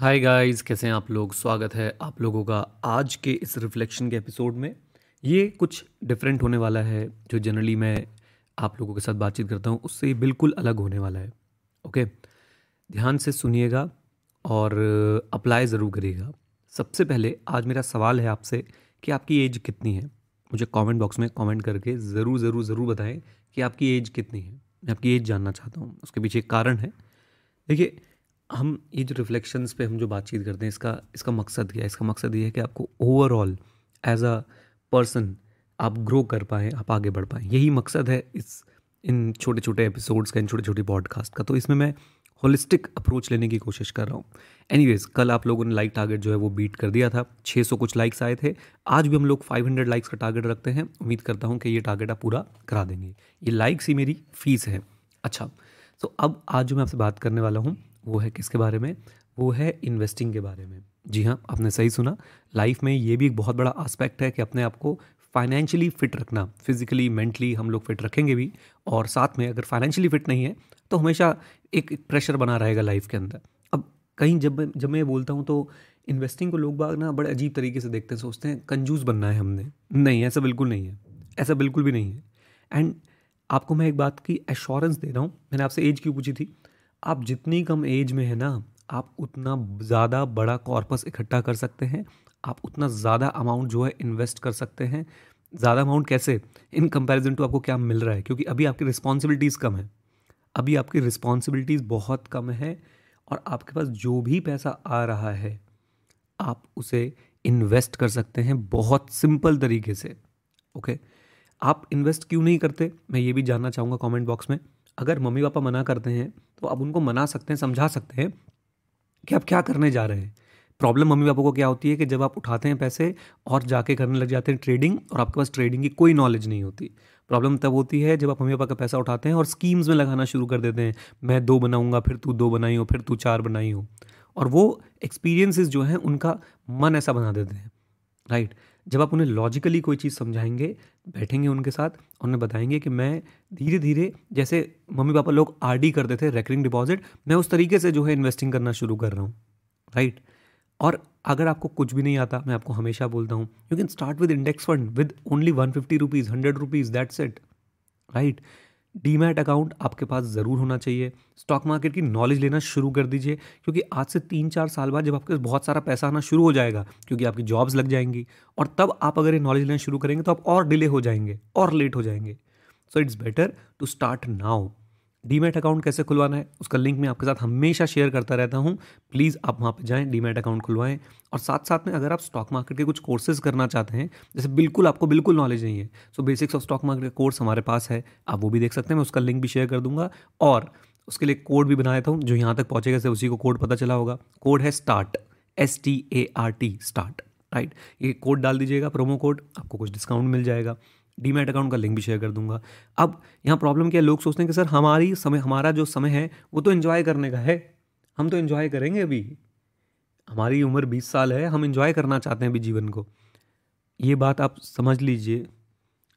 Hi guys कैसे हैं आप लोग? स्वागत है आप लोगों का आज के इस रिफ्लेक्शन के एपिसोड में। ये कुछ डिफरेंट होने वाला है, जो जनरली मैं आप लोगों के साथ बातचीत करता हूँ, उससे बिल्कुल अलग होने वाला है। ओके ध्यान से सुनिएगा और अप्लाई ज़रूर करिएगा। सबसे पहले आज मेरा सवाल है आपसे कि आपकी एज कितनी है? मुझे कमेंट बॉक्स में कमेंट करके ज़रूर ज़रूर ज़रूर बताएँ कि आपकी एज कितनी है। मैं आपकी एज जानना चाहता हूँ, उसके पीछे एक कारण है। देखिए हम ये जो रिफ्लेक्शंस पे हम जो बातचीत करते हैं, इसका इसका मकसद क्या है? इसका मकसद ये है कि आपको ओवरऑल एज अ पर्सन आप ग्रो कर पाएँ, आप आगे बढ़ पाएँ। यही मकसद है इस, इन छोटे छोटे एपिसोड्स का, इन छोटे छोटे पॉडकास्ट का। तो इसमें मैं होलिस्टिक अप्रोच लेने की कोशिश कर रहा हूँ। एनीवेज कल आप लोगों ने लाइक टारगेट जो है वो बीट कर दिया था। 600 कुछ लाइक्स आए थे। आज भी हम लोग 500 लाइक्स का टारगेट रखते हैं। उम्मीद करता हूँ कि ये टारगेट आप पूरा करा देंगे। ये लाइक्स ही मेरी फ़ीस है। अच्छा तो अब आज जो मैं आपसे बात करने वाला हूँ वो है किसके बारे में? वो है इन्वेस्टिंग के बारे में। जी हाँ आपने सही सुना। लाइफ में ये भी एक बहुत बड़ा आस्पेक्ट है कि अपने आप को फाइनेंशियली फिट रखना। फिजिकली मेंटली हम लोग फिट रखेंगे भी। और साथ में अगर फाइनेंशियली फिट नहीं है तो हमेशा एक प्रेशर बना रहेगा लाइफ के अंदर। अब कहीं जब जब मैं बोलता हूँ तो इन्वेस्टिंग को लोग बाग ना बड़े अजीब तरीके से देखते हैं, सोचते हैं, कंजूस बनना है हमने। नहीं, ऐसा बिल्कुल नहीं है। ऐसा बिल्कुल भी नहीं है। एंड आपको मैं एक बात की एश्योरेंस दे रहा हूँ। मैंने आपसे एज क्यों पूछी थी? आप जितनी कम एज में है ना, आप उतना ज़्यादा बड़ा कॉर्पस इकट्ठा कर सकते हैं। आप उतना ज़्यादा अमाउंट जो है इन्वेस्ट कर सकते हैं। ज़्यादा अमाउंट कैसे? इन कंपैरिजन टू आपको क्या मिल रहा है? क्योंकि अभी आपकी रिस्पॉन्सिबिलिटीज़ कम है। अभी आपकी रिस्पॉन्सिबिलिटीज़ बहुत कम है और आपके पास जो भी पैसा आ रहा है, आप उसे इन्वेस्ट कर सकते हैं बहुत सिंपल तरीके से ओके आप इन्वेस्ट क्यों नहीं करते? मैं ये भी जानना चाहूँगा कमेंट बॉक्स में। अगर मम्मी पापा मना करते हैं तो आप उनको मना सकते हैं, समझा सकते हैं कि आप क्या करने जा रहे हैं। प्रॉब्लम मम्मी पापा को क्या होती है कि जब आप उठाते हैं पैसे और जाके करने लग जाते हैं ट्रेडिंग और आपके पास ट्रेडिंग की कोई नॉलेज नहीं होती। प्रॉब्लम तब होती है जब आप मम्मी पापा का पैसा उठाते हैं और स्कीम्स में लगाना शुरू कर देते हैं। मैं दो बनाऊँगा, फिर तू दो बनाई हो, फिर तू चार बनाई हो। और वो एक्सपीरियंसेस जो हैं, उनका मन ऐसा बना देते हैं। राइट जब आप उन्हें लॉजिकली कोई चीज़ समझाएँगे, बैठेंगे उनके साथ और उन्हें बताएँगे कि मैं धीरे धीरे जैसे मम्मी पापा लोग आर डी करते थे रेकरिंग डिपॉजिट मैं उस तरीके से जो है इन्वेस्टिंग करना शुरू कर रहा हूँ राइट और अगर आपको कुछ भी नहीं आता, मैं आपको हमेशा बोलता हूँ you can start with index fund with only one fifty rupees hundred rupees that's it right demat account आपके पास ज़रूर होना चाहिए। स्टॉक मार्केट की नॉलेज लेना शुरू कर दीजिए, क्योंकि आज से तीन चार साल बाद जब आपके बहुत सारा पैसा आना शुरू हो जाएगा, क्योंकि आपकी जॉब्स लग जाएँगी, और तब आप अगर ये नॉलेज लेना शुरू करेंगे तो आप और डिले हो जाएँगे, और लेट हो जाएँगे। So it's better to start now demat account कैसे खुलवाना है, उसका लिंक मैं आपके साथ हमेशा शेयर करता रहता हूँ। प्लीज़ आप वहाँ पर जाएँ, डीमेट अकाउंट खुलवाएँ। और साथ साथ में अगर आप स्टॉक मार्केट के कुछ कोर्सेज करना चाहते हैं, जैसे बिल्कुल आपको बिल्कुल नॉलेज नहीं है so basics of stock market का कोर्स हमारे पास है, आप वो भी देख सकते हैं, मैं उसका लिंक भी शेयर कर दूँगा। और उसके लिए कोड भी बनाया था जो यहाँ तक पहुँचेगा से उसी को कोड पता चला होगा। कोड है start S T A R T start, right? ये कोड डाल दीजिएगा, प्रोमो कोड, आपको कुछ डिस्काउंट मिल जाएगा। डीमेट अकाउंट का लिंक भी शेयर कर दूँगा। अब यहाँ प्रॉब्लम क्या है? लोग सोचते हैं कि सर हमारी समय, हमारा जो समय है, वो तो इन्जॉय करने का है। हम तो इन्जॉय करेंगे अभी। हमारी उम्र बीस साल है, हम इन्जॉय करना चाहते हैं अभी जीवन को। ये बात आप समझ लीजिए।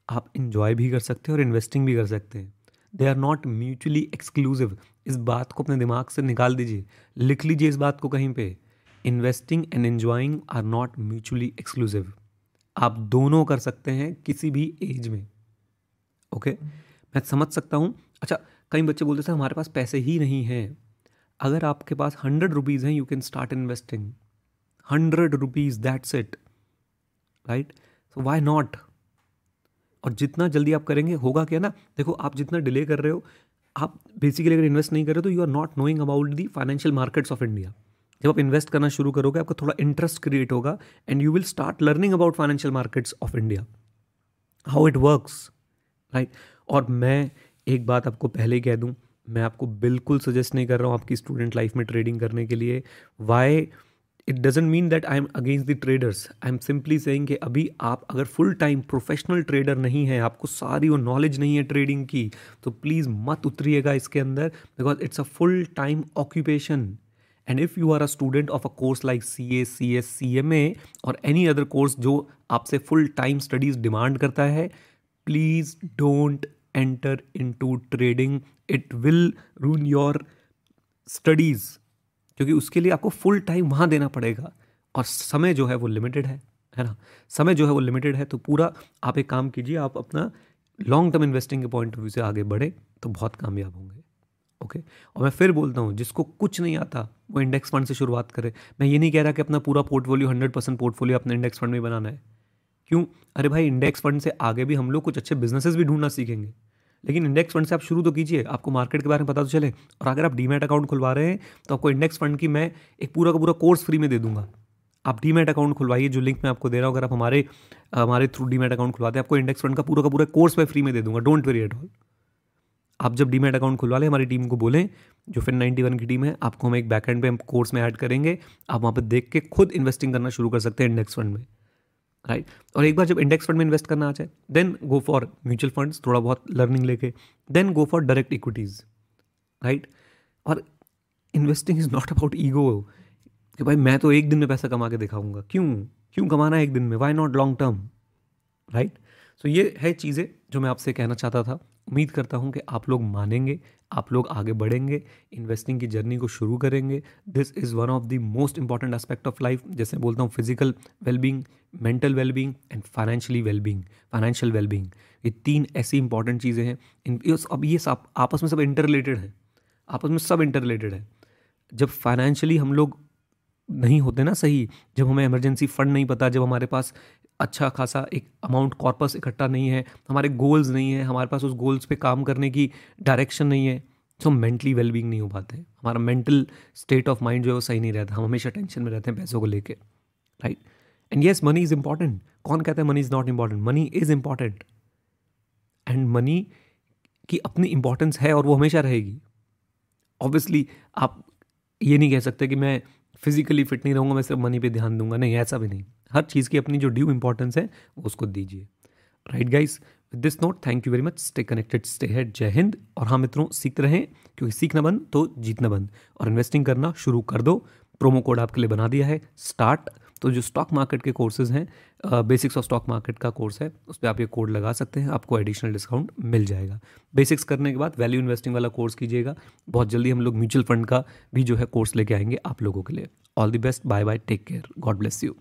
आप इन्जॉय भी कर सकते हैं और इन्वेस्टिंग भी कर सकते हैं। They are not mutually exclusive इस बात को अपने दिमाग से निकाल दीजिए। लिख लीजिए इस बात को कहीं पे। Investing and enjoying are not mutually exclusive आप दोनों कर सकते हैं किसी भी एज में। ओके? मैं समझ सकता हूँ। अच्छा कई बच्चे बोलते हैं हमारे पास पैसे ही नहीं हैं। अगर आपके पास हंड्रेड रुपीज़ हैं you can start investing hundred rupees that's it right so why not और जितना जल्दी आप करेंगे, होगा क्या ना? देखो, आप जितना डिले कर रहे हो, आप बेसिकली अगर इन्वेस्ट नहीं कर रहे हो तो you are not knowing about the financial markets of India जब आप इन्वेस्ट करना शुरू करोगे, आपका थोड़ा इंटरेस्ट क्रिएट होगा and you will start learning about financial markets of India how it works right और मैं एक बात आपको पहले ही कह दूँ, मैं आपको बिल्कुल सजेस्ट नहीं कर रहा हूँ आपकी स्टूडेंट लाइफ में ट्रेडिंग करने के लिए। Why it doesn't mean that I am against the traders I am simply saying कि अभी आप अगर फुल टाइम प्रोफेशनल ट्रेडर नहीं है, आपको सारी वो नॉलेज नहीं है ट्रेडिंग की तो प्लीज़ मत उतरिएगा इसके अंदर because it's a full time occupation and if you are a student of a course like C A C S C M A और एनी अदर कोर्स जो आपसे फुल टाइम स्टडीज़ डिमांड करता है please don't enter into trading it will ruin your studies क्योंकि उसके लिए आपको full time वहाँ देना पड़ेगा। और समय जो है वो लिमिटेड है है ना? समय जो है वो लिमिटेड है तो पूरा आप एक काम कीजिए, आप अपना लॉन्ग टर्म इन्वेस्टिंग के पॉइंट ऑफ़ व्यू से आगे बढ़े तो बहुत कामयाब होंगे। ओके और मैं फिर बोलता हूँ, जिसको कुछ नहीं आता, वो इंडेक्स फंड से शुरुआत करे। मैं ये नहीं कह रहा कि अपना पूरा पोर्टफोलियो हंड्रेड परसेंट पोर्टफोलियो अपने इंडेक्स फंड में बनाना है। क्यों? अरे भाई इंडेक्स फंड से आगे भी हम लोग कुछ अच्छे बिजनेसेस भी ढूंढना सीखेंगे। लेकिन इंडेक्स फंड से आप शुरू तो कीजिए। आपको मार्केट के बारे में पता तो चले। और अगर आप डीमेट अकाउंट खुलवा रहे हैं तो आपको इंडेक्स फंड की मैं एक पूरा का पूरा कोर्स फ्री में दे दूँगा। आप डीमेट अकाउंट खुलवाइए, जो लिंक मैं आपको दे रहा हूँ। अगर आप हमारे हमारे थ्रू डीमेट अकाउंट खुलवाते हैं, आपको इंडेक्स फंड का पूरा का पूरा कोर्स मैं फ्री में दे दूँगा। डोंट वेरी एट ऑल आप जब डीमेट अकाउंट खुलवा लें, हमारी टीम को बोलें, जो फिर नाइन्टी वन की टीम है, आपको हम एक बैक एंड पे हम कोर्स में ऐड करेंगे, आप वहाँ पर देख के खुद इन्वेस्टिंग करना शुरू कर सकते हैं इंडेक्स फंड में राइट और एक बार जब इंडेक्स फंड में इन्वेस्ट करना आ जाए then go for mutual funds थोड़ा बहुत लर्निंग लेके then go for direct equities right और investing is not about ego कि भाई मैं तो एक दिन में पैसा कमा के दिखाऊँगा। क्यों? क्यों कमाना है एक दिन में? Why not long term right so ये है चीज़ें जो मैं आपसे कहना चाहता था। उम्मीद करता हूँ कि आप लोग मानेंगे, आप लोग आगे बढ़ेंगे इन्वेस्टिंग की जर्नी को शुरू करेंगे। This is one of the most important aspect of life जैसे बोलता हूँ physical wellbeing mental wellbeing and financially wellbeing financial wellbeing ये तीन ऐसी इंपॉर्टेंट चीज़ें हैं। इन अब ये सब आपस में सब इंटर रिलेटेड है। आपस में सब इंटर रिलेटेड है। जब फाइनेंशियली हम लोग नहीं होते ना सही, जब हमें इमरजेंसी फंड नहीं पता, जब हमारे पास अच्छा खासा एक अमाउंट कॉर्पस इकट्ठा नहीं है, हमारे गोल्स नहीं है, हमारे पास उस गोल्स पे काम करने की डायरेक्शन नहीं है तो हम मेंटली वेलबींग नहीं हो पाते। हमारा मेंटल स्टेट ऑफ़ माइंड जो है वो सही नहीं रहता, हम हमेशा टेंशन में रहते हैं पैसों को लेके right and yes money is important कौन कहता है money is not important money is important and money की अपनी इंपॉर्टेंस है और वो हमेशा रहेगी। ऑब्वियसली आप ये नहीं कह सकते कि मैं फिजिकली फिट नहीं रहूँगा, मैं सिर्फ़ मनी पे ध्यान दूँगा। नहीं, ऐसा भी नहीं। हर चीज़ की अपनी जो ड्यू इंपॉर्टेंस है उसको दीजिए। Right guys with this note thank you very much stay connected stay ahead जय हिंद और हाँ मित्रों सीखते रहें क्योंकि सीखना बंद तो जीतना बंद। और इन्वेस्टिंग करना शुरू कर दो। प्रोमो कोड आपके लिए बना दिया है। स्टार्ट तो जो स्टॉक मार्केट के कोर्सेज हैं बेसिक्स ऑफ़ स्टॉक मार्केट का कोर्स है, उस पर आप ये कोड लगा सकते हैं। आपको एडिशनल डिस्काउंट मिल जाएगा। बेसिक्स करने के बाद वैल्यू इन्वेस्टिंग वाला कोर्स कीजिएगा। बहुत जल्दी हम लोग म्यूचुअल फंड का भी जो है कोर्स लेके आएँगे आप लोगों के लिए। All the best bye bye take care God bless you